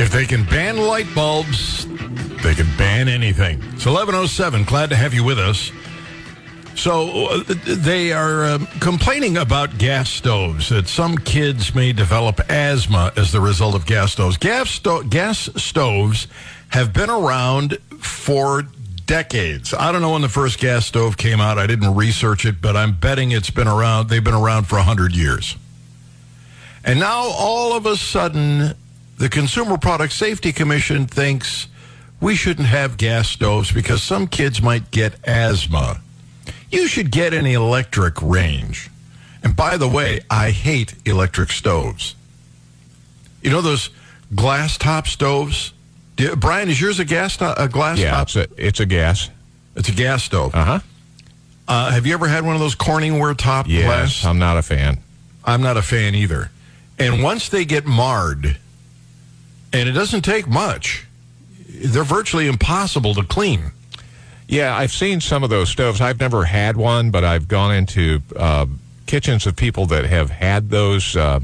If they can ban light bulbs, they can ban anything. It's 1107. Glad to have you with us. So uh, they are uh, complaining about gas stoves that some kids may develop asthma as the result of gas stoves. Gas, sto- gas stoves have been around for decades. I don't know when the first gas stove came out. I didn't research it, but I'm betting it's been around. They've been around for 100 years. And now all of a sudden, the Consumer Product Safety Commission thinks we shouldn't have gas stoves because some kids might get asthma. You should get an electric range. And by the way, I hate electric stoves. You know those glass top stoves? Do, Brian, is yours a gas to- a glass Yeah, top? it's a, it's a gas. It's a gas stove. Uh huh. Uh, have you ever had one of those Corningware top Yes, glass? I'm not a fan. I'm not a fan either. And once they get marred, and it doesn't take much, they're virtually impossible to clean. Yeah, I've seen some of those stoves. I've never had one, but I've gone into uh, kitchens of people that have had those uh,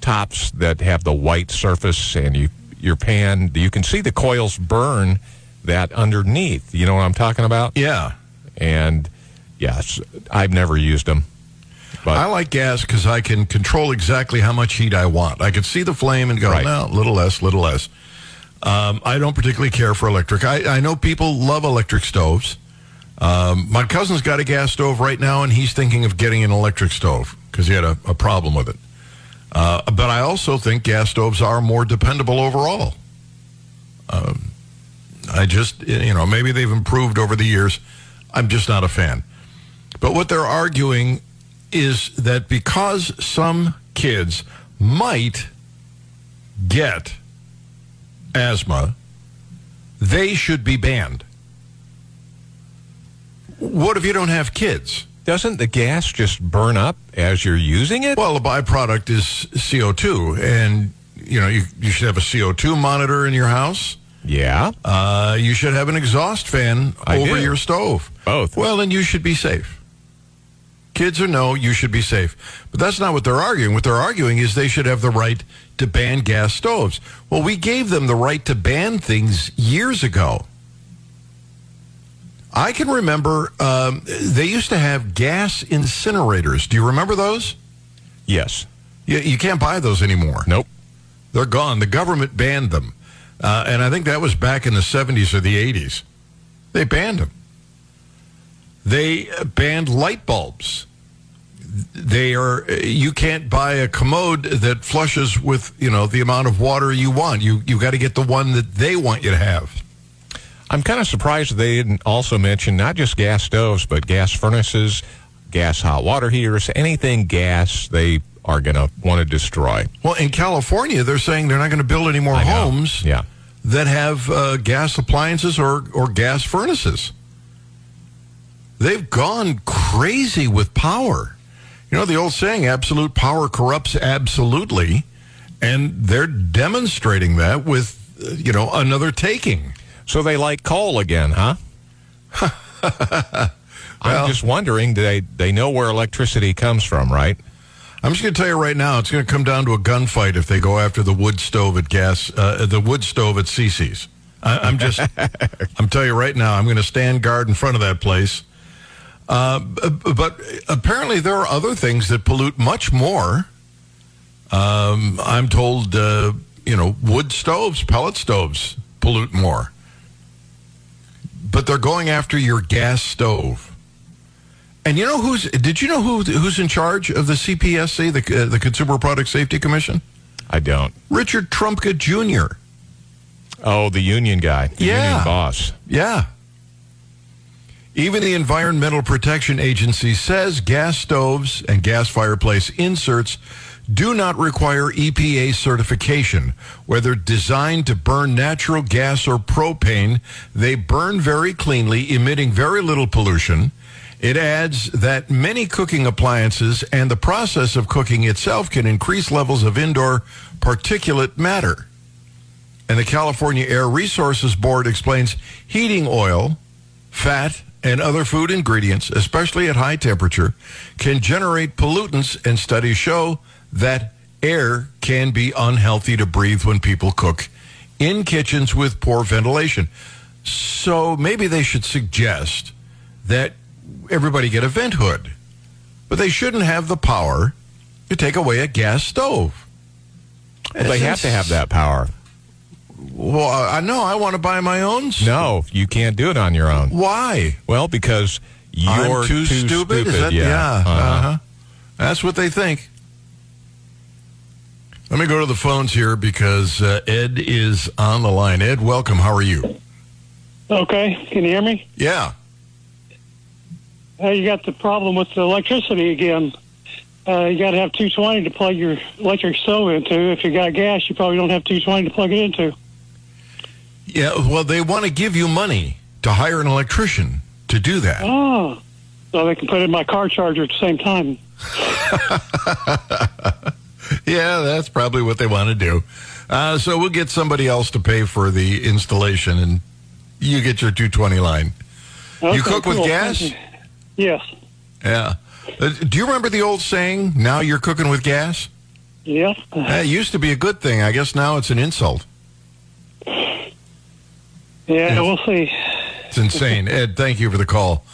tops that have the white surface, and you your pan you can see the coils burn that underneath. You know what I'm talking about? Yeah. And yes, I've never used them. But I like gas because I can control exactly how much heat I want. I can see the flame and go, Right. no, little less, little less. Um, I don't particularly care for electric. I, I know people love electric stoves. Um, my cousin's got a gas stove right now, and he's thinking of getting an electric stove because he had a, a problem with it. Uh, but I also think gas stoves are more dependable overall. Um, I just, you know, maybe they've improved over the years. I'm just not a fan. But what they're arguing is that because some kids might get asthma, they should be banned. What if you don't have kids? doesn't the gas just burn up as you're using it? Well, a byproduct is CO2, and you know you, you should have a CO2 monitor in your house. yeah. Uh, you should have an exhaust fan I over do. your stove. Both. Well, then you should be safe. Kids or no, you should be safe. But that's not what they're arguing. What they're arguing is they should have the right to ban gas stoves. Well, we gave them the right to ban things years ago. I can remember um, they used to have gas incinerators. Do you remember those? Yes. You, you can't buy those anymore. Nope. They're gone. The government banned them. Uh, and I think that was back in the 70s or the 80s. They banned them. They banned light bulbs. They are you can't buy a commode that flushes with, you know, the amount of water you want. You you got to get the one that they want you to have. I'm kind of surprised they didn't also mention not just gas stoves, but gas furnaces, gas hot water heaters, anything gas they are going to want to destroy. Well, in California, they're saying they're not going to build any more homes Yeah. that have uh, gas appliances or, or gas furnaces. They've gone crazy with power. You know, the old saying, absolute power corrupts absolutely. And they're demonstrating that with, uh, you know, another taking. So they like coal again, huh? Well- I'm just wondering, do they, they know where electricity comes from, right? I'm just going to tell you right now, it's going to come down to a gunfight if they go after the wood stove at gas, uh, the wood stove at CC's. I, I'm just, I'm telling you right now, I'm going to stand guard in front of that place. Uh, but apparently, there are other things that pollute much more. Um, I'm told, uh, you know, wood stoves, pellet stoves pollute more. But they're going after your gas stove. And you know who's? Did you know who who's in charge of the CPSC, the uh, the Consumer Product Safety Commission? I don't. Richard Trumka Jr. Oh, the union guy, the Yeah. union boss. Yeah. Even the Environmental Protection Agency says gas stoves and gas fireplace inserts do not require EPA certification. Whether designed to burn natural gas or propane, they burn very cleanly, emitting very little pollution. It adds that many cooking appliances and the process of cooking itself can increase levels of indoor particulate matter. And the California Air Resources Board explains heating oil, fat, and other food ingredients, especially at high temperature, can generate pollutants, and studies show that air can be unhealthy to breathe when people cook in kitchens with poor ventilation. So maybe they should suggest that everybody get a vent hood, but they shouldn't have the power to take away a gas stove. Well, they have to have that power. Well, I know I want to buy my own. stove. No, you can't do it on your own. Why? Well, because you're I'm too, stupid. Is that, yeah. Uh-huh. Uh-huh. That's what they think. Let me go to the phones here because uh, Ed is on the line. Ed, welcome. How are you? Okay, can you hear me? Yeah. Uh, you got the problem with the electricity again. Uh, you got to have 220 to plug your electric stove into. If you got gas, you probably don't have 220 to plug it into. Yeah. Well, they want to give you money to hire an electrician to do that. Oh, so they can put in my car charger at the same time. Yeah, that's probably what they want to do. Uh, so we'll get somebody else to pay for the installation, and you get your 220 line. Okay, cook with gas? Yes. Yeah. Uh, do you remember the old saying, now you're cooking with gas? Yeah. It used to be a good thing. I guess now it's an insult. Yeah, Yes. we'll see. It's insane. Ed, thank you for the call.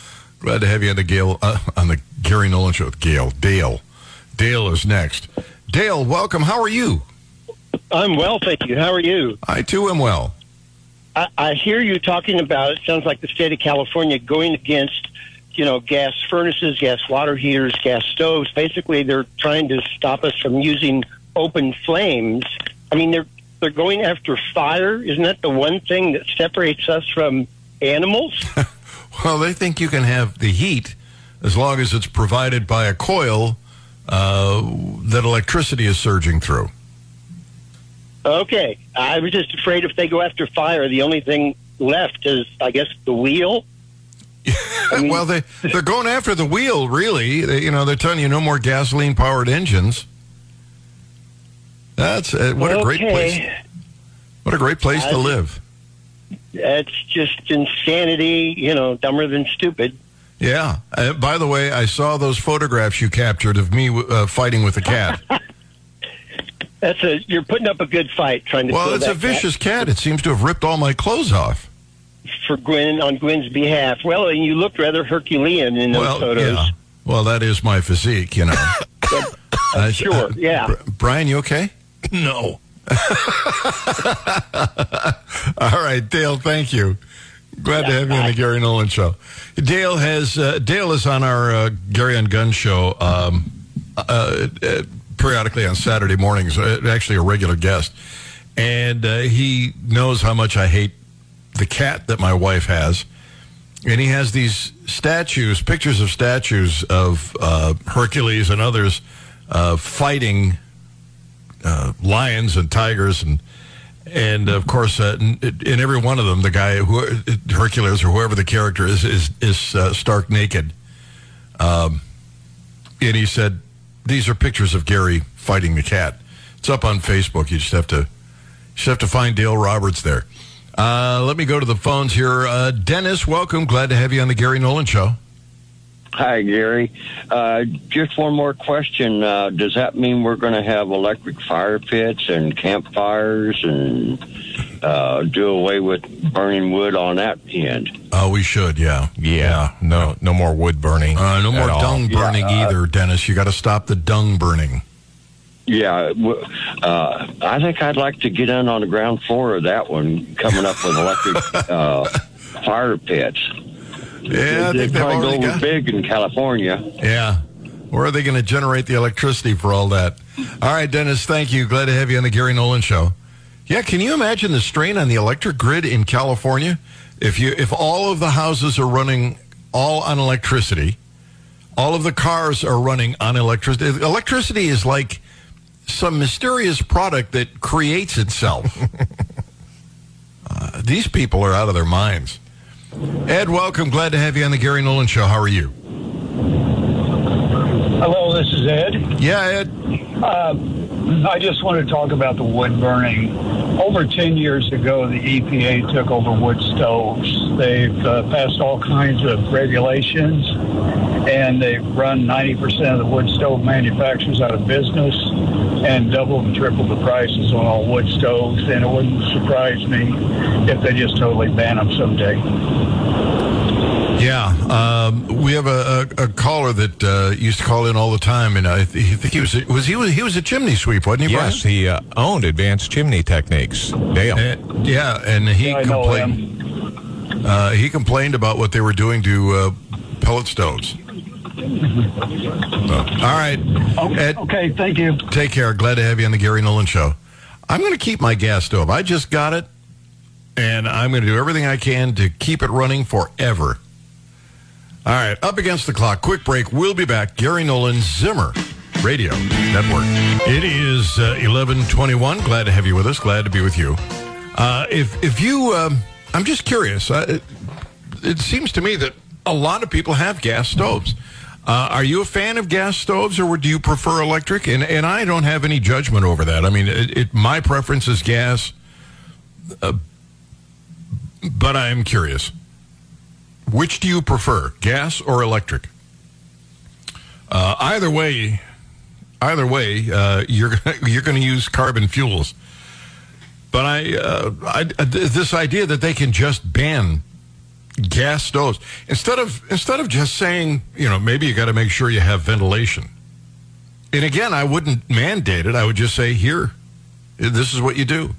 Glad to have you on the Gale uh, on the Gary Nolan show. with Gail, Dale, Dale is next. Dale, welcome. How are you? I'm well, thank you. How are you? I too am well. I, I hear you talking about. It sounds like the state of California going against, you know, gas furnaces, gas water heaters, gas stoves. Basically, they're trying to stop us from using open flames. I mean, they're they're going after fire. Isn't that the one thing that separates us from animals? Well, they think you can have the heat as long as it's provided by a coil uh, that electricity is surging through. okay, I was just afraid if they go after fire, the only thing left is, I guess, the wheel. mean- well, they they're going after the wheel. Really, they, you know, they're telling you no more gasoline powered engines. That's uh, what a great place. What a great place to live. That's just insanity. You know, dumber than stupid. Yeah. Uh, by the way, I saw those photographs you captured of me uh, fighting with a cat. That's a you're putting up a good fight trying to. well, it's a that cat vicious cat. It seems to have ripped all my clothes off. for Gwen on Gwen's behalf. Well, and you looked rather Herculean in those well, photos. yeah. Well, that is my physique, you know. Uh, sure, yeah. Br- Brian, you okay? No. All right, Dale. Thank you. Glad to have you on the Gary Nolan show. Dale has uh, Dale is on our uh, Gary on Gun show um, uh, uh, periodically on Saturday mornings. Uh, actually, a regular guest, and uh, he knows how much I hate the cat that my wife has. And he has these statues, pictures of statues of uh, Hercules and others uh, fighting uh, lions and tigers and and of course uh, in, in every one of them the guy who Hercules or whoever the character is is is uh, stark naked. Um, and he said these are pictures of Gary fighting the cat. It's up on Facebook. You just have to just have to find Dale Roberts there. Uh, let me go to the phones here. Uh, Dennis, welcome. Glad to have you on the Gary Nolan Show. Hi, Gary. Uh, just one more question. Uh, does that mean we're going to have electric fire pits and campfires and uh, do away with burning wood on that end? Oh, we should, yeah. Yeah, no, no more wood burning. Uh, no at more all. dung burning Yeah, uh, either, Dennis. You got to stop the dung burning. Yeah, uh, I think I'd like to get in on the ground floor of that one, coming up with electric uh, fire pits. Yeah, I they think they've already go got. big in California. Yeah. Where are they going to generate the electricity for all that? All right, Dennis, thank you. Glad to have you on the Gary Nolan Show. Yeah, can you imagine the strain on the electric grid in California? If you if all of the houses are running all on electricity, all of the cars are running on electricity. Electricity is like some mysterious product that creates itself. uh, these people are out of their minds. Ed, welcome. Glad to have you on the Gary Nolan Show. How are you? Hello, this is Ed. Yeah, Ed. Uh, I just want to talk about the wood burning. Over 10 years ago, the EPA took over wood stoves. They've uh, passed all kinds of regulations, and they've run 90% of the wood stove manufacturers out of business and double and triple the prices on all wood stoves. And it wouldn't surprise me if they just totally ban them someday. Yeah, um, we have a, a, a caller that uh, used to call in all the time, and I th- think he was a, was he was he was a chimney sweep, wasn't he? Yes, he uh, owned Advanced Chimney Techniques. Dale. Brian? Uh, yeah, and he Yeah, I know complained. Uh, he complained about what they were doing to uh, pellet stoves. All right, Ed, Okay, thank you. take care. Glad to have you on the Gary Nolan Show. I'm going to keep my gas stove. I just got it, and I'm going to do everything I can to keep it running forever. All right, up against the clock. Quick break. We'll be back. Gary Nolan Zimmer Radio Network. It is uh, 11:21. Glad to have you with us. Glad to be with you. Uh, if if you, um, I'm just curious. Uh, it, it seems to me that a lot of people have gas stoves. Uh, are you a fan of gas stoves, or do you prefer electric? And and I don't have any judgment over that. I mean, it, it, my preference is gas, uh, but I am curious. Which do you prefer, gas or electric? Uh, either way, either way, uh, you're you're going to use carbon fuels. But I, uh, I, this idea that they can just ban gas stoves instead of instead of just saying, you know, maybe you got to make sure you have ventilation. And again, I wouldn't mandate it. I would just say, here, this is what you do.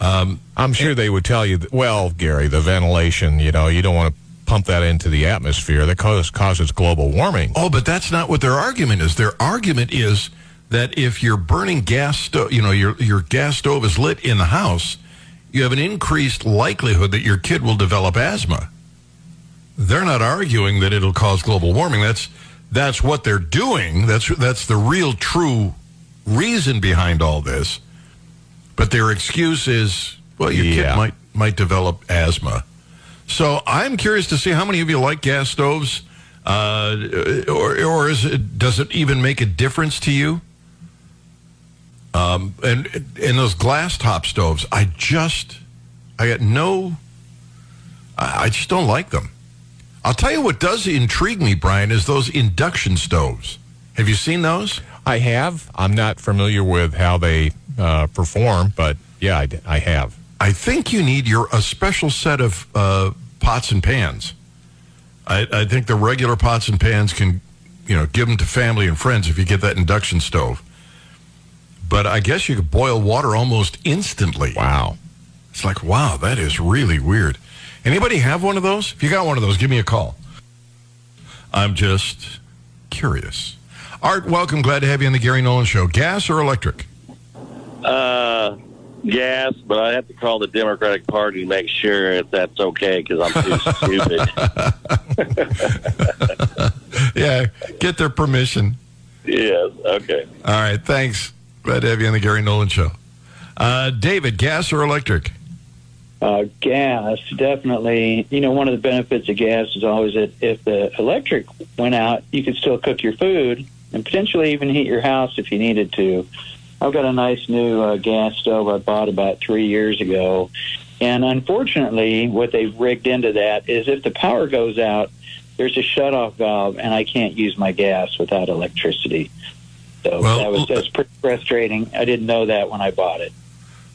Um, I'm sure they would tell you, that, well, Gary, the ventilation, you know, you don't want to pump that into the atmosphere. That cause, causes global warming. Oh, but that's not what their argument is. Their argument is that if you're burning gas stove, you know, your your gas stove is lit in the house, you have an increased likelihood that your kid will develop asthma. They're not arguing that it'll cause global warming. That's that's what they're doing. That's that's the real true reason behind all this. But their excuse is, well, your Yeah. kid might might develop asthma. So I'm curious to see how many of you like gas stoves, uh, or or is it does it even make a difference to you? Um, and and those glass top stoves, I just I got no, I I just don't like them. I'll tell you what does intrigue me, Brian, is those induction stoves. Have you seen those? I have. I'm not familiar with how they uh, perform, but yeah, I have. I think you need your a special set of uh, pots and pans. I, I think the regular pots and pans can, you know, give them to family and friends if you get that induction stove. But I guess you could boil water almost instantly. Wow. It's like, wow, that is really weird. Anybody have one of those? If you got one of those, give me a call. I'm just curious. Art, welcome. Glad to have you on the Gary Nolan Show. Gas or electric? Uh, gas, but I have to call the Democratic Party to make sure if that's okay because I'm too stupid. Yeah, get their permission. Yes, okay. All right, thanks. Glad to have you on the Gary Nolan Show. Uh, David, gas or electric? Uh, gas, definitely. You know, one of the benefits of gas is always that if the electric went out, you could still cook your food and potentially even heat your house if you needed to. I've got a nice new uh, gas stove I bought about three years ago. And unfortunately, what they've rigged into that is if the power goes out, there's a shutoff valve, and I can't use my gas without electricity. So Well, that was that's pretty frustrating. I didn't know that when I bought it.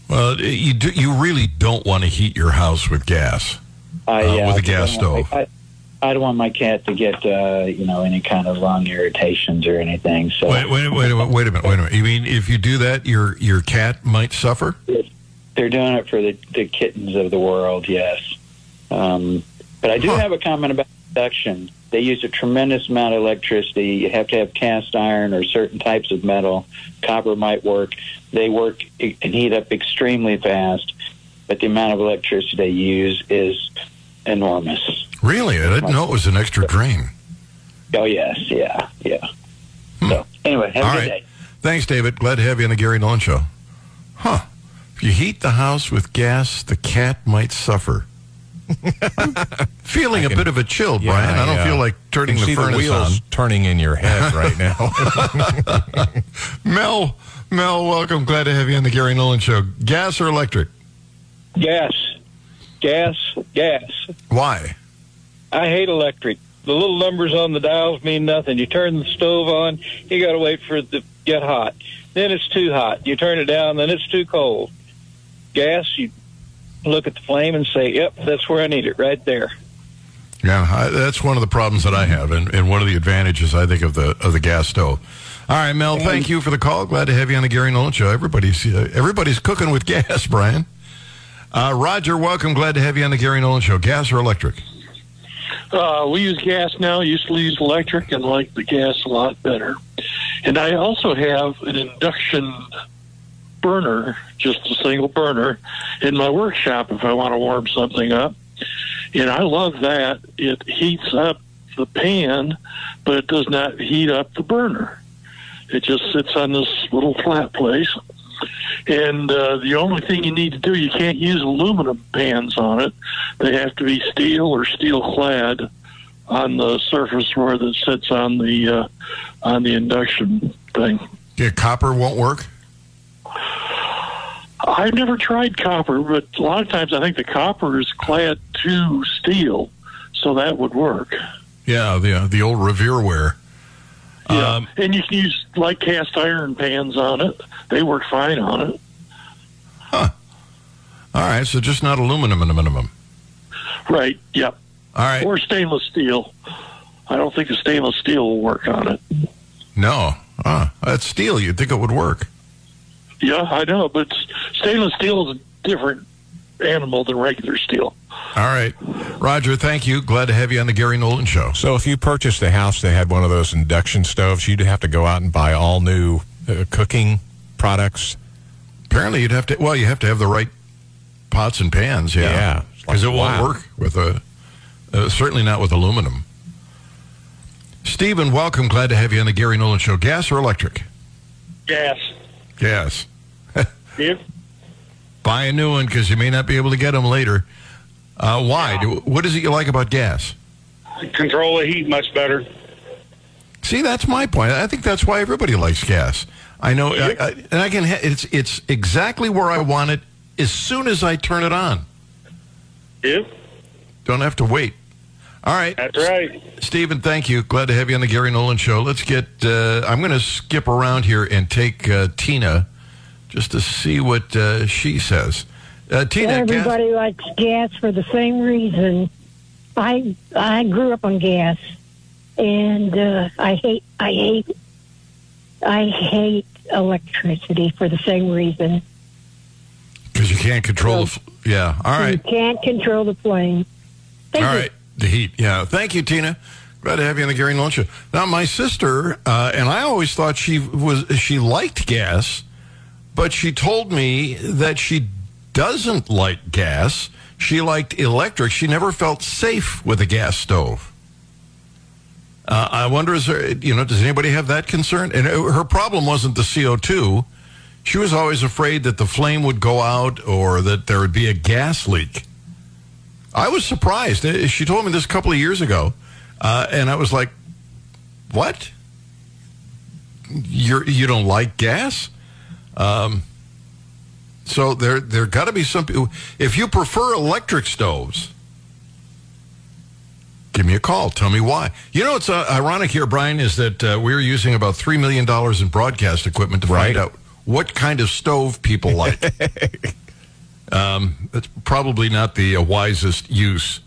Well, you do, you really don't want to heat your house with gas. I, Uh, uh, with a gas I stove. I, I don't want my cat to get, uh, you know, any kind of lung irritations or anything. So Wait, wait, wait, wait, wait a minute, wait a minute. You mean if you do that, your your cat might suffer? they're doing it for the, the kittens of the world, yes. Um, but I do Huh. have a comment about induction. They use a tremendous amount of electricity. You have to have cast iron or certain types of metal. Copper might work. They work and heat up extremely fast, but the amount of electricity they use is enormous. Really? I didn't know it was an extra drain. Oh yes, yeah, yeah. So anyway, have Hmm. All a good right. day. Thanks, David. Glad to have you on the Gary Nolan Show. Huh. If you heat the house with gas, the cat might suffer. Feeling a bit of a chill, Yeah, Brian. I don't feel like turning the see furnace the wheels on. turning in your head right now. Mel, Mel, welcome. Glad to have you on the Gary Nolan Show. Gas or electric? Gas, gas, gas. Why? I hate electric. the little numbers on the dials mean nothing. You turn the stove on, you got to wait for it to get hot. Then it's too hot. You turn it down, then it's too cold. Gas, you look at the flame and say, "Yep, that's where I need it, right there." Yeah, I, that's one of the problems that I have, and, and one of the advantages I think of the of the gas stove. All right, Mel, thank you for the call. Glad to have you on the Gary Nolan Show. Everybody's uh, everybody's cooking with gas, Brian. Uh, Roger, welcome. Glad to have you on the Gary Nolan Show. Gas or electric? Uh, we use gas now. Used to use electric and like the gas a lot better. And I also have an induction burner, just a single burner, in my workshop if I want to warm something up. And I love that. It heats up the pan, but it does not heat up the burner. It just sits on this little flat place. And uh, the only thing you need to do, you can't use aluminum pans on it. They have to be steel or steel clad on the surface where it sits on the uh, on the induction thing. Yeah, copper won't work. I've never tried copper, but a lot of times I think the copper is clad to steel, so that would work. Yeah, the uh, the old Revere ware. Yeah, Um, and you can use like cast iron pans on it; they work fine on it. Huh. All right, so just not aluminum in a minimum. Right? Yep. All right. Or stainless steel. I don't think a stainless steel will work on it. No, ah, that's steel. You'd think it would work. Yeah, I know, but stainless steel is a different animal than regular steel. All right, Roger. Thank you. Glad to have you on the Gary Nolan Show. So if you purchased a house that had one of those induction stoves, you'd have to go out and buy all new uh, cooking products. Apparently, you'd have to. Well, you have to have the right pots and pans. Yeah, Yeah. because it won't Wow. work with a. Uh, certainly not with aluminum. Stephen, welcome. Glad to have you on the Gary Nolan Show. Gas or electric? Gas. Gas. Yep. Buy a new one because you may not be able to get them later. Uh, why? Do, what is it you like about gas? Control the heat much better. See, that's my point. I think that's why everybody likes gas. I know, I, I, and I can. Ha- it's it's exactly where I want it as soon as I turn it on. Yep. Don't have to wait. All right, That's right. Stephen. Thank you. Glad to have you on the Gary Nolan Show. Let's get. Uh, I'm going to skip around here and take uh, Tina, just to see what uh, she says. Uh, Tina, gas- Everybody likes gas for the same reason. I I grew up on gas, and uh, I hate I hate I hate electricity for the same reason. because you can't control the. F- yeah. All right. You can't control the flame. Thank All you. right, the heat. Yeah, thank you, Tina. Glad to have you on the Gary Nolan Show. Now, my sister uh, and I always thought she was she liked gas, but she told me that she doesn't like gas. She liked electric. She never felt safe with a gas stove. Uh, I wonder, is there, you know, does anybody have that concern? And her problem wasn't the CO two. She was always afraid that the flame would go out or that there would be a gas leak. I was surprised. Uh, She told me this a couple of years ago, uh, and I was like, "What? You're you don't like gas?" Um, so there there got to be some. people- If you prefer electric stoves, give me a call. Tell me why. You know, it's uh, ironic here, Brian, is that uh, we're using about three million dollars in broadcast equipment to find out what kind of stove people like. um, that's probably not the uh, wisest use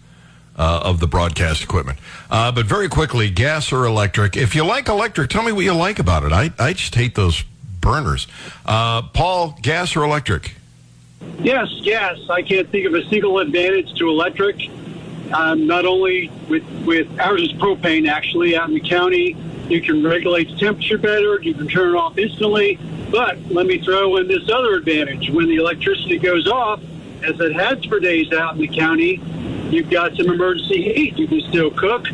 uh, of the broadcast equipment. Uh, but very quickly, gas or electric? If you like electric, tell me what you like about it. I, I just hate those burners. Uh, Paul, gas or electric? Yes, yes. I can't think of a single advantage to electric. Um, not only with with ours is propane actually out in the county, you can regulate the temperature better. You can turn it off instantly. But let me throw in this other advantage: when the electricity goes off, as it has for days out in the county, you've got some emergency heat. You can still cook,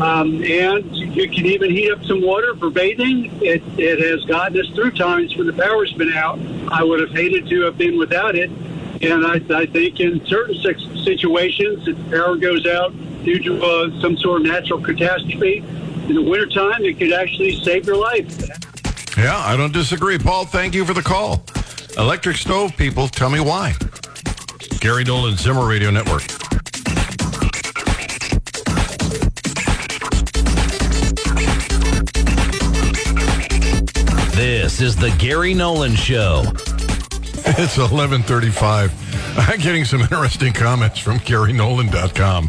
um, and you can even heat up some water for bathing. It, it has gotten us through times when the power's been out. I would have hated to have been without it. And I, I think in certain situations, if the power goes out due to uh, some sort of natural catastrophe in the wintertime, it could actually save your life. Yeah, I don't disagree. Paul, thank you for the call. Electric stove people, tell me why. Gary Nolan, Zimmer Radio Network. This is the Gary Nolan Show. It's 11:35. I'm getting some interesting comments from GaryNolan.com.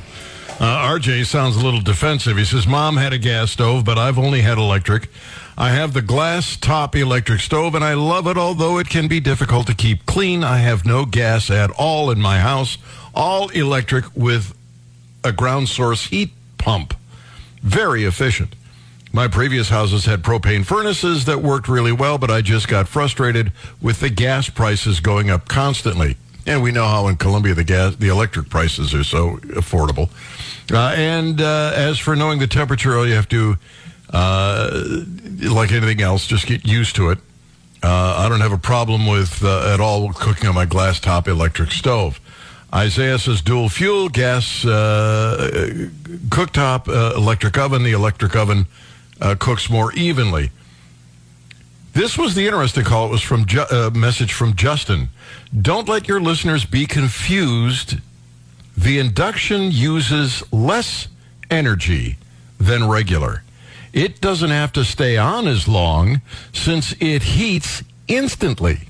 Uh, RJ sounds a little defensive. He says, Mom had a gas stove, but I've only had electric. I have the glass top electric stove, and I love it, although it can be difficult to keep clean. I have no gas at all in my house, all electric with a ground source heat pump. Very efficient. My previous houses had propane furnaces that worked really well, but I just got frustrated with the gas prices going up constantly. And we know how in Columbia the gas, the electric prices are so affordable. Uh, and uh, as for knowing the temperature, all you have to, uh, like anything else, just get used to it. Uh, I don't have a problem with uh, at all cooking on my glass top electric stove. Isaiah says dual fuel gas uh, cooktop electric oven. The electric oven cooks more evenly. This was the interesting call. It was from Ju- uh, message from Justin. Don't let your listeners be confused. The induction uses less energy than regular. It doesn't have to stay on as long since it heats instantly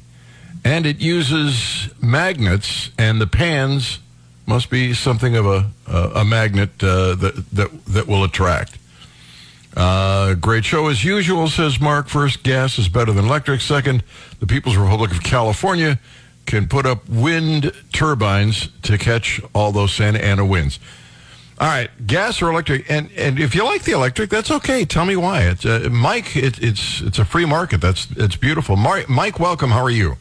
and it uses magnets, and the pans must be something of a a, a magnet uh, that that that will attract. Uh, great show as usual, says Mark. First, gas is better than electric. Second, the People's Republic of California can put up wind turbines to catch all those Santa Ana winds. All right, gas or electric, and and if you like the electric, that's okay. Tell me why. It's uh, Mike. It, it's it's a free market. That's it's beautiful. Mar- Mike, welcome. How are you?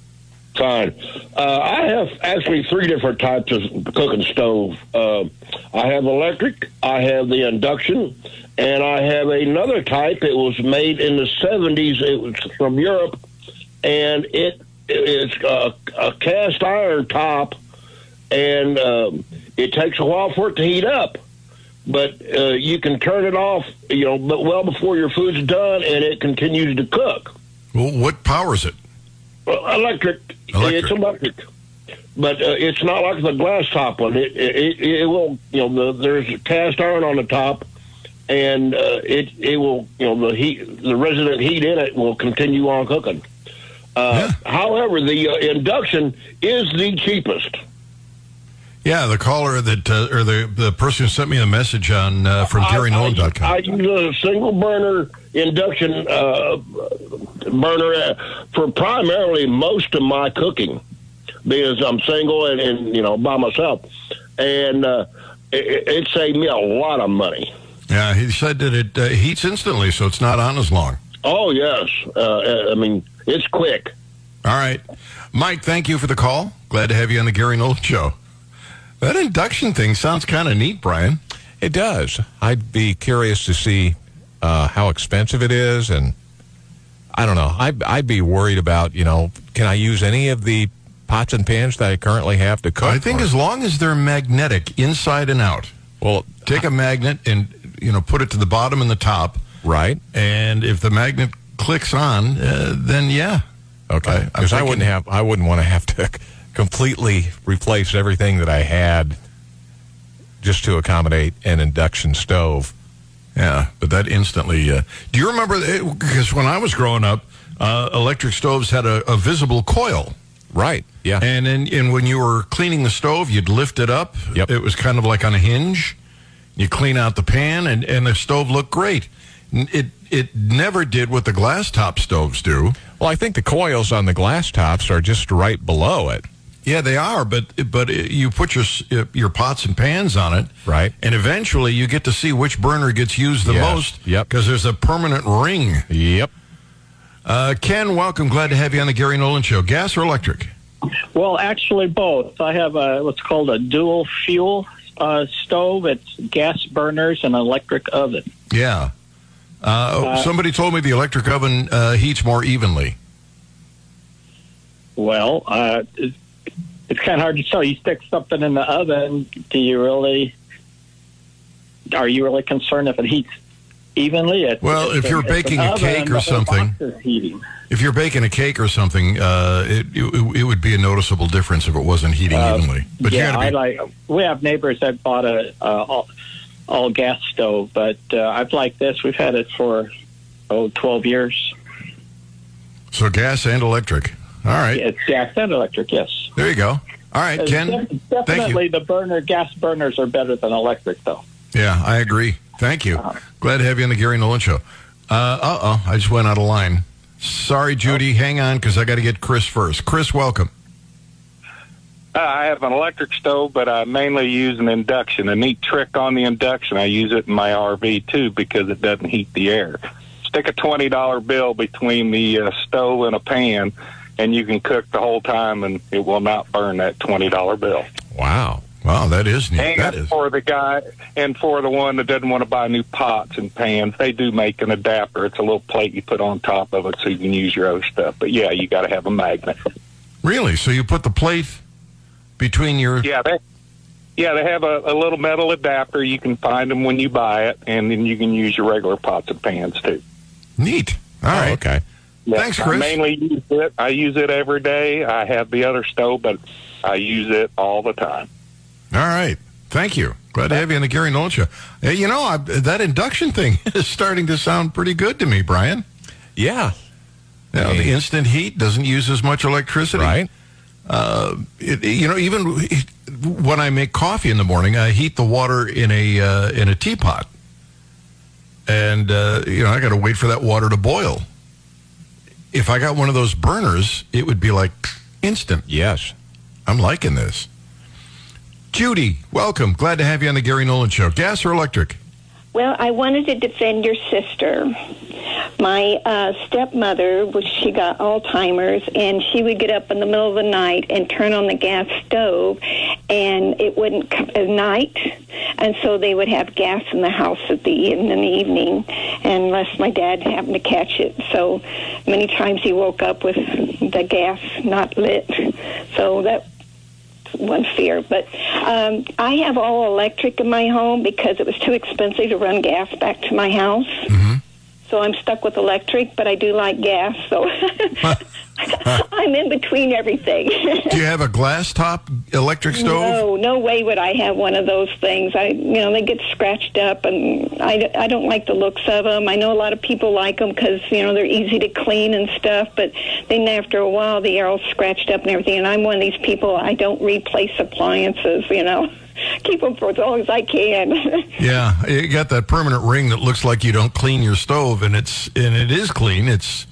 Fine. Uh, I have actually three different types of cooking stove. Uh, I have electric, I have the induction, and I have another type. It was made in the 70s. It was from Europe, and it is a, a cast iron top, and um, it takes a while for it to heat up. But uh, you can turn it off, you know, but well before your food's done, and it continues to cook. Well, what powers it? Well, electric. It's electric. But uh, it's not like the glass top one. It, it, it will, you know, the, there's a cast iron on the top, and uh, it it will, you know, the heat, the resident heat in it will continue on cooking. Uh, However, the uh, induction is the cheapest. Yeah, the caller that uh, or the the person who sent me a message on uh, from GaryNolan.com. I use a single burner induction uh, burner uh, for primarily most of my cooking because I'm single and, and you know by myself, and uh, it, it saved me a lot of money. Yeah, he said that it uh, heats instantly, so it's not on as long. Oh yes, uh, I mean it's quick. All right, Mike. Thank you for the call. Glad to have you on the Gary Nolan Show. That induction thing sounds kind of neat, Brian. It does. I'd be curious to see uh, how expensive it is, and I don't know. I'd, I'd be worried about, you know, can I use any of the pots and pans that I currently have to cook? I think as long as they're magnetic inside and out. Well, take a magnet and you know put it to the bottom and the top. Right. And if the magnet clicks on, uh, then yeah. Okay. Because I, thinking- wouldn't have, I wouldn't want to have to completely replace everything that I had just to accommodate an induction stove. Yeah, but that instantly. Uh, do you remember? Because when I was growing up, uh, electric stoves had a, a visible coil. Right. Yeah. And and when you were cleaning the stove, you'd lift it up. Yep. It was kind of like on a hinge. You clean out the pan, and, and the stove looked great. N- It it never did what the glass top stoves do. Well, I think the coils on the glass tops are just right below it. Yeah, they are, but but you put your your pots and pans on it, right? And eventually, you get to see which burner gets used the Yes. most. Yep. Because there's a permanent ring. Yep. Uh, Ken, welcome. Glad to have you on the Gary Nolan Show. Gas or electric? Well, actually, both. I have a what's called a dual fuel uh, stove. It's gas burners and electric oven. Yeah. Uh, Uh, somebody told me the electric oven uh, heats more evenly. Well, uh, it's kind of hard to tell. You stick something in the oven. Do you really? Are you really concerned if it heats evenly? It's, Well, it's if you're it's baking a cake or something- box is heating. If you're baking a cake or something, uh, it, it it would be a noticeable difference if it wasn't heating Uh, evenly. But yeah, you I be, like. We have neighbors that bought a uh, all, gas stove, but uh, I've liked this. We've had it for oh 12 years. So gas and electric. All right. It's gas and electric, yes. There you go. All right, It's Ken. you. definitely the burner gas burners are better than electric, though. Yeah, I agree. Thank you. Glad to have you on the Gary Nolan Show. Uh oh, I just went out of line. Sorry, Judy. Hang on, because I got to get Chris first. Chris, welcome. Uh, I have an electric stove, but I mainly use an induction. A neat trick on the induction, I use it in my RV too because it doesn't heat the air. Stick a twenty dollar bill between the uh, stove and a pan, and you can cook the whole time, and it will not burn that twenty dollar bill. Wow. Wow, that is neat. And That is. for the guy, and for the one that doesn't want to buy new pots and pans, they do make an adapter. It's a little plate you put on top of it so you can use your other stuff. But yeah, you got to have a magnet. Really? So you put the plate between your. Yeah, they, yeah, they have a, a little metal adapter. You can find them when you buy it, and then you can use your regular pots and pans too. Neat. All right. Oh, okay. Yeah, Thanks, I mainly use it. I use it every day. I have the other stove, but I use it all the time. All right. Thank you. Glad to have you on the Gary Nolan Show. Hey, you know, I, that induction thing is starting to sound pretty good to me, Brian. Yeah. You know, the instant heat doesn't use as much electricity. Right. Uh, it, you know, even when I make coffee in the morning, I heat the water in a uh, in a teapot, and uh, you know I got to wait for that water to boil. If I got one of those burners, it would be like instant. Yes, I'm liking this. Judy, welcome. Glad to have you on the Gary Nolan Show. Gas or electric? Well, I wanted to defend your sister. My uh, stepmother, she got Alzheimer's, and she would get up in the middle of the night and turn on the gas stove, and it wouldn't come at night, and so they would have gas in the house at the in the evening, unless my dad happened to catch it. So many times he woke up with the gas not lit. So that one fear. But um, I have all electric in my home because it was too expensive to run gas back to my house. So I'm stuck with electric, but I do like gas. So I'm in between everything. Do you have a glass top electric stove? No, no way would I have one of those things. I, you know, they get scratched up, and I, I don't like the looks of them. I know a lot of people like them because you know they're easy to clean and stuff, but then after a while they are all scratched up and everything. And I'm one of these people. I don't replace appliances. You know, keep them for as long as I can. Yeah, you got that permanent ring that looks like you don't clean your stove, and it's and it is clean. It's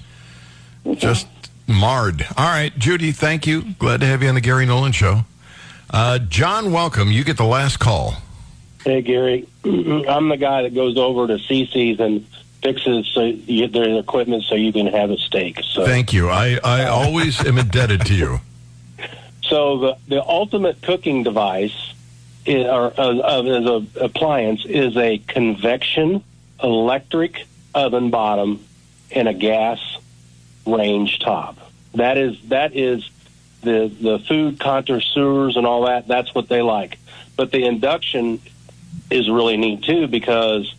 just marred. All right, Judy, thank you. Glad to have you on the Gary Nolan Show. Uh, John, welcome. You get the last call. Hey Gary, I'm the guy that goes over to CC's and fixes so you, their equipment so you can have a steak. So, Thank you. I, I always am indebted to you. so the the ultimate cooking device, is, or uh, uh, as a appliance, is a convection electric oven bottom and a gas range top. That is that is the the food connoisseurs and all that. That's what they like. But the induction is really neat too because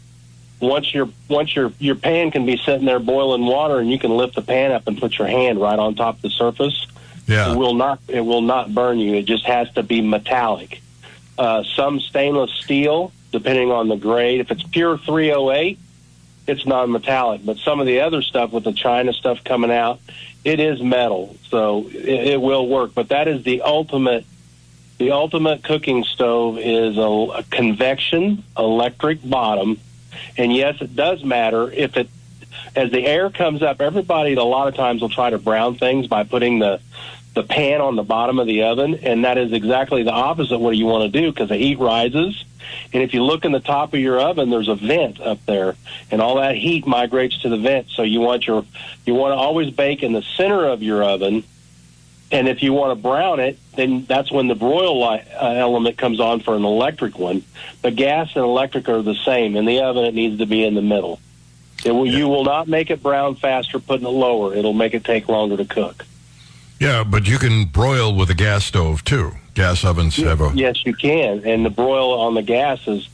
once your once your your pan can be sitting there boiling water and you can lift the pan up and put your hand right on top of the surface. Yeah. It will not it will not burn you. It just has to be metallic. Uh, some stainless steel, depending on the grade. If it's pure 308, it's non-metallic. But some of the other stuff with the China stuff coming out, it is metal, so it, it will work. But that is the ultimate. The ultimate cooking stove is a, a convection electric bottom, and yes, it does matter if it as the air comes up. Everybody a lot of times will try to brown things by putting the the pan on the bottom of the oven, and that is exactly the opposite what you want to do because the heat rises. And if you look in the top of your oven, there's a vent up there, and all that heat migrates to the vent. So you want your you want to always bake in the center of your oven. And if you want to brown it, then that's when the broil light, uh, element comes on for an electric one. But gas and electric are the same. In the oven, it needs to be in the middle. It will, You will not make it brown faster putting it lower. It'll make it take longer to cook. Yeah, but you can broil with a gas stove too. Gas ovens have a. Yes, you can, and the broil on the gas is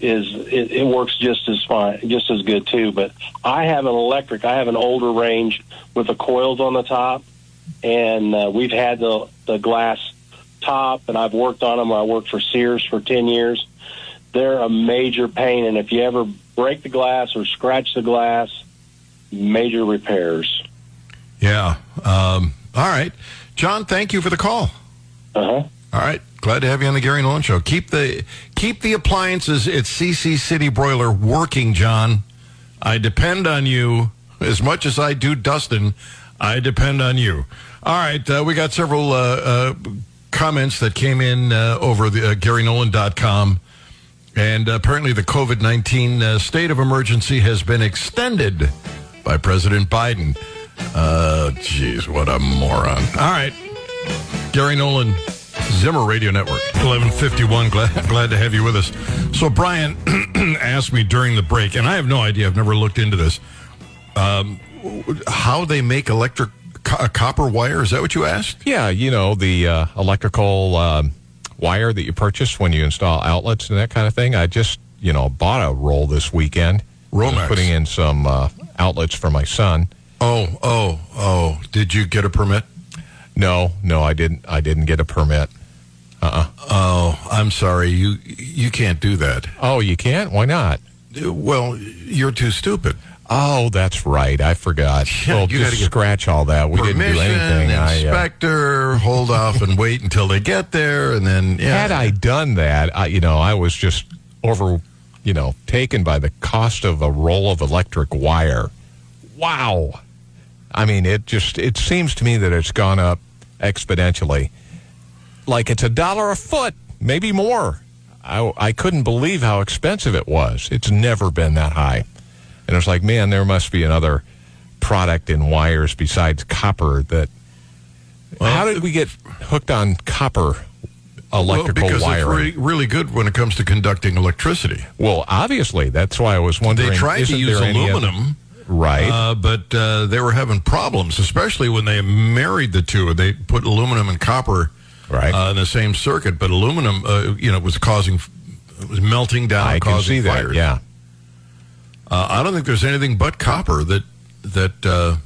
is it, it works just as fine, just as good too. But I have an electric. I have an older range with the coils on the top, and uh, we've had the the glass top, and I've worked on them. I worked for Sears for ten years. They're a major pain, and if you ever break the glass or scratch the glass, major repairs. Yeah. Um, all right. John, thank you for the call. Uh huh. All right. Glad to have you on the Gary Nolan Show. Keep the keep the appliances at CC City Broiler working, John. I depend on you as much as I do Dustin. I depend on you. All right. Uh, we got several uh, uh, comments that came in uh, over the uh, GaryNolan.com. And apparently, the COVID 19 uh, state of emergency has been extended by President Biden. Uh, jeez, what a moron. All right. Gary Nolan, Zimmer Radio Network, 1151. Glad, glad to have you with us. So, Brian asked me during the break, and I have no idea, I've never looked into this, um, how they make electric co- copper wire. Is that what you asked? Yeah, you know, the uh, electrical um, wire that you purchase when you install outlets and that kind of thing. I just, you know, bought a roll this weekend. Romex. Putting in some uh, outlets for my son. Oh, oh, oh. Did you get a permit? No, no, I didn't. I didn't get a permit. Uh-uh. Oh, I'm sorry. You you can't do that. Oh, you can't? Why not? Well, you're too stupid. Oh, that's right. I forgot. Yeah, well, you just scratch all that. We didn't do anything. I, uh, inspector, hold off and wait until they get there, and then yeah. Had I done that, I, you know, I was just over, you know, taken by the cost of a roll of electric wire. Wow. I mean, it just it seems to me that it's gone up exponentially. Like it's a dollar a foot, maybe more. I, I couldn't believe how expensive it was. It's never been that high. And it's like, man, there must be another product in wires besides copper that. how did we get hooked on copper electrical well, because wiring? it's re- really good when it comes to conducting electricity. Well, obviously, that's why I was wondering. They tried to use there any other- aluminum, right? Uh, but uh, they were having problems, especially when they married the two. They put aluminum and copper right uh, in the same circuit, but aluminum, uh, you know, was causing, it was melting down, I can causing see that. fires. Yeah. Uh, I don't think there's anything but copper that that uh,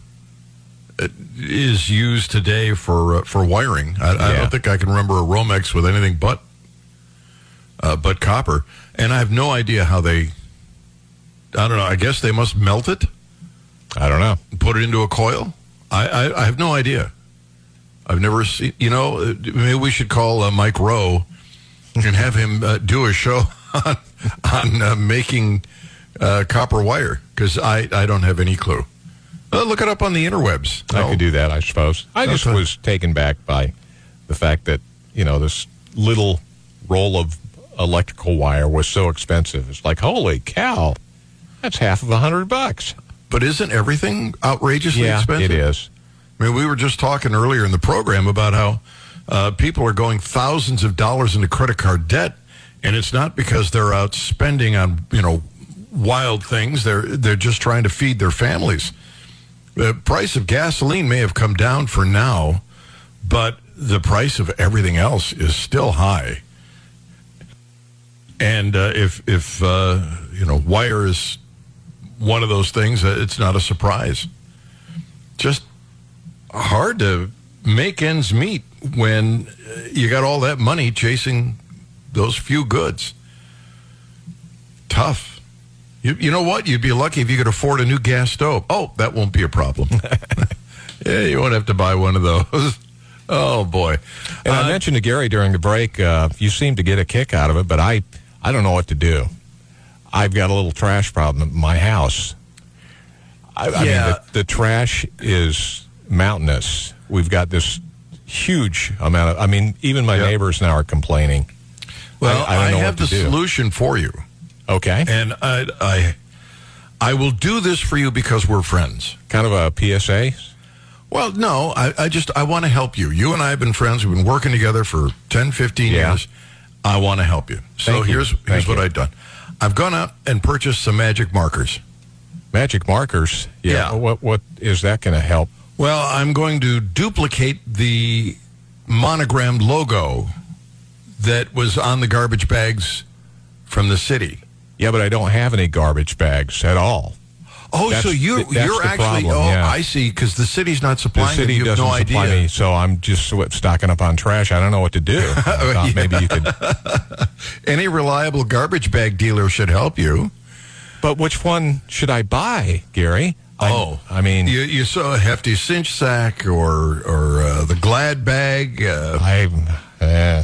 is used today for uh, for wiring. I, I don't think I can remember a Romex with anything but uh, but copper, and I have no idea how they. I don't know. I guess they must melt it. I don't know. Put it into a coil. I I, I have no idea. I've never seen. You know, uh, maybe we should call uh, Mike Rowe and have him uh, do a show on on uh, making uh, copper wire because I I don't have any clue. Uh, look it up on the interwebs. I could do that, I suppose. I just Okay. was taken back by the fact that, you know, this little roll of electrical wire was so expensive. It's like, holy cow, that's half of a hundred bucks. But isn't everything outrageously Yeah, expensive? it is. I mean, we were just talking earlier in the program about how uh, people are going thousands of dollars into credit card debt, and it's not because they're out spending on you know wild things. They're they're just trying to feed their families. The price of gasoline may have come down for now, but the price of everything else is still high. And uh, if if uh, you know wire is one of those things, uh, it's not a surprise. Just hard to make ends meet when uh, you got all that money chasing those few goods. Tough. You, you know what? You'd be lucky if you could afford a new gas stove. Oh, that won't be a problem. yeah, you won't have to buy one of those. Oh boy! And I mentioned to Gary during the break, uh, you seem to get a kick out of it, but I, I don't know what to do. I've got a little trash problem at my house. I, I mean, the, the trash is mountainous. We've got this huge amount of. I mean, even my neighbors now are complaining. Well, I, I know have the do. solution for you. Okay. And I, I, I will do this for you because we're friends. Kind of a PSA. Well, no, I, I just I want to help you. You and I have been friends. We've been working together for 10, 15 Yeah. years. I want to help you. So Thank you. here's here's Thank what you. I've done. I've gone out and purchased some magic markers. Magic markers. Yeah. Yeah. What what is that going to help? Well, I'm going to duplicate the monogrammed logo that was on the garbage bags from the city. Yeah, but I don't have any garbage bags at all. Oh, That's so you the- that's you're the actually problem, oh yeah. I see because the city's not The supplying them. city You doesn't no supply idea. me, so I'm just stocking up on trash. I don't know what to do. Yeah. Maybe you could. Any reliable garbage bag dealer should help you. But which one should I buy, Gary? Oh, I mean, you, you saw a hefty cinch sack or or uh, the Glad bag. Uh, I. Uh,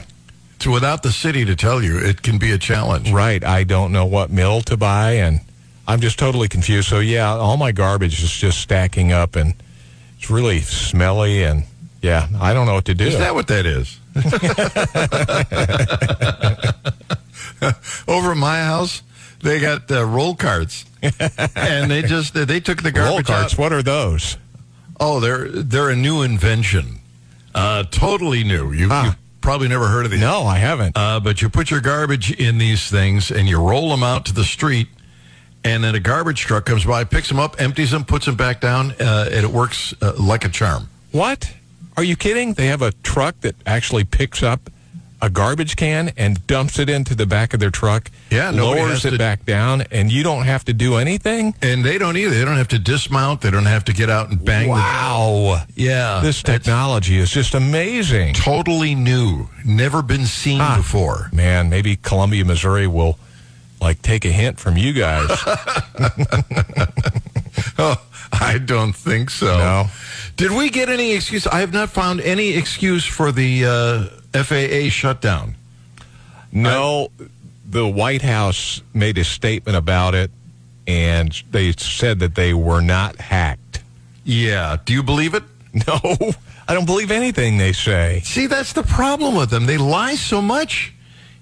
so without the city to tell you, it can be a challenge. Right. I don't know what mill to buy, and I'm just totally confused. So yeah, all my garbage is just stacking up, and it's really smelly, and yeah, I don't know what to do. Is that what that is? Over at my house, they got uh, roll carts, and they just they took the garbage roll carts? out. What are those? Oh, they're they're a new invention, uh, totally new. You, you probably never heard of these. No, I haven't. Uh, but you put your garbage in these things, and you roll them out to the street, and then a garbage truck comes by, picks them up, empties them, puts them back down, uh, and it works uh, like a charm. What? Are you kidding? They have a truck that actually picks up a garbage can and dumps it into the back of their truck. Yeah, lowers it to- back down, and you don't have to do anything. And they don't either. They don't have to dismount. They don't have to get out and bang. Wow. The, yeah. This technology is just amazing. Totally new. Never been seen before. Man, maybe Columbia, Missouri will like take a hint from you guys. oh, I don't think so. No. Did we get any excuse? I have not found any excuse for the uh, FAA shutdown. No, the White House made a statement about it, and they said that they were not hacked. Yeah. Do you believe it? No, I don't believe anything they say. See, that's the problem with them. They lie so much,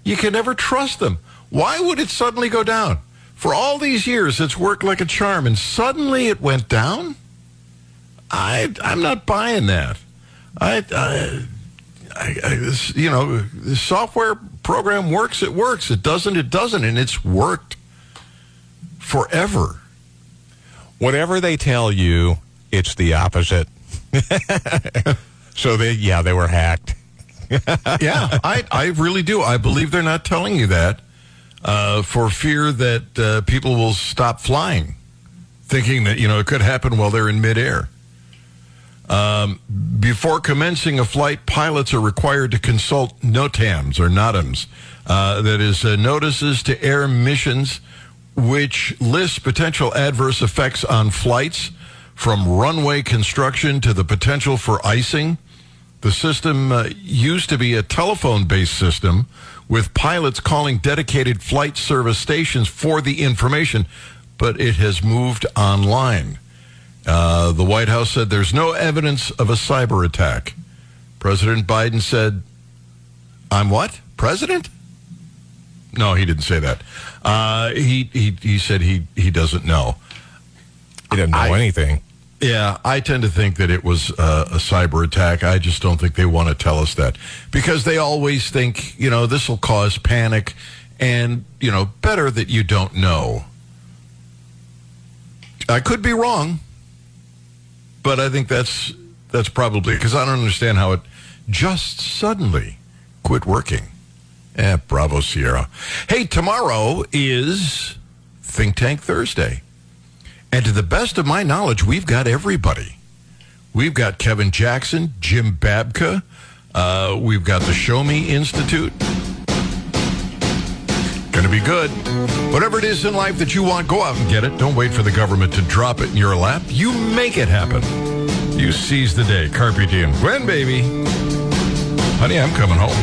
you can never trust them. Why would it suddenly go down? For all these years, it's worked like a charm, and suddenly it went down? I, I'm not buying that. I, I, I, I this, you know, the software program works, it works. It doesn't, it doesn't, and it's worked forever. Whatever they tell you, it's the opposite. so they, yeah, they were hacked. yeah, I, I really do. I believe they're not telling you that uh, for fear that uh, people will stop flying, thinking that you know it could happen while they're in midair. Um, before commencing a flight, pilots are required to consult NOTAMs or NOTAMs, uh, that is, uh, notices to air missions, which lists potential adverse effects on flights, from runway construction to the potential for icing. The system uh, used to be a telephone based system with pilots calling dedicated flight service stations for the information, but it has moved online. Uh, the White House said there's no evidence of a cyber attack. President Biden said, I'm what? President? No, he didn't say that. Uh, he, he, he said he, he doesn't know. He didn't know I- anything. Yeah, I tend to think that it was uh, a cyber attack. I just don't think they want to tell us that because they always think, you know, this will cause panic and, you know, better that you don't know. I could be wrong, but I think that's that's probably because I don't understand how it just suddenly quit working. Eh, bravo, Sierra. Hey, tomorrow is Think Tank Thursday. And to the best of my knowledge, we've got everybody. We've got Kevin Jackson, Jim Babka. Uh, we've got the Show Me Institute. To be good. Whatever it is in life that you want, go out and get it. Don't wait for the government to drop it in your lap. You make it happen. You seize the day. Carpe diem. Gwen, baby. Honey, I'm coming home.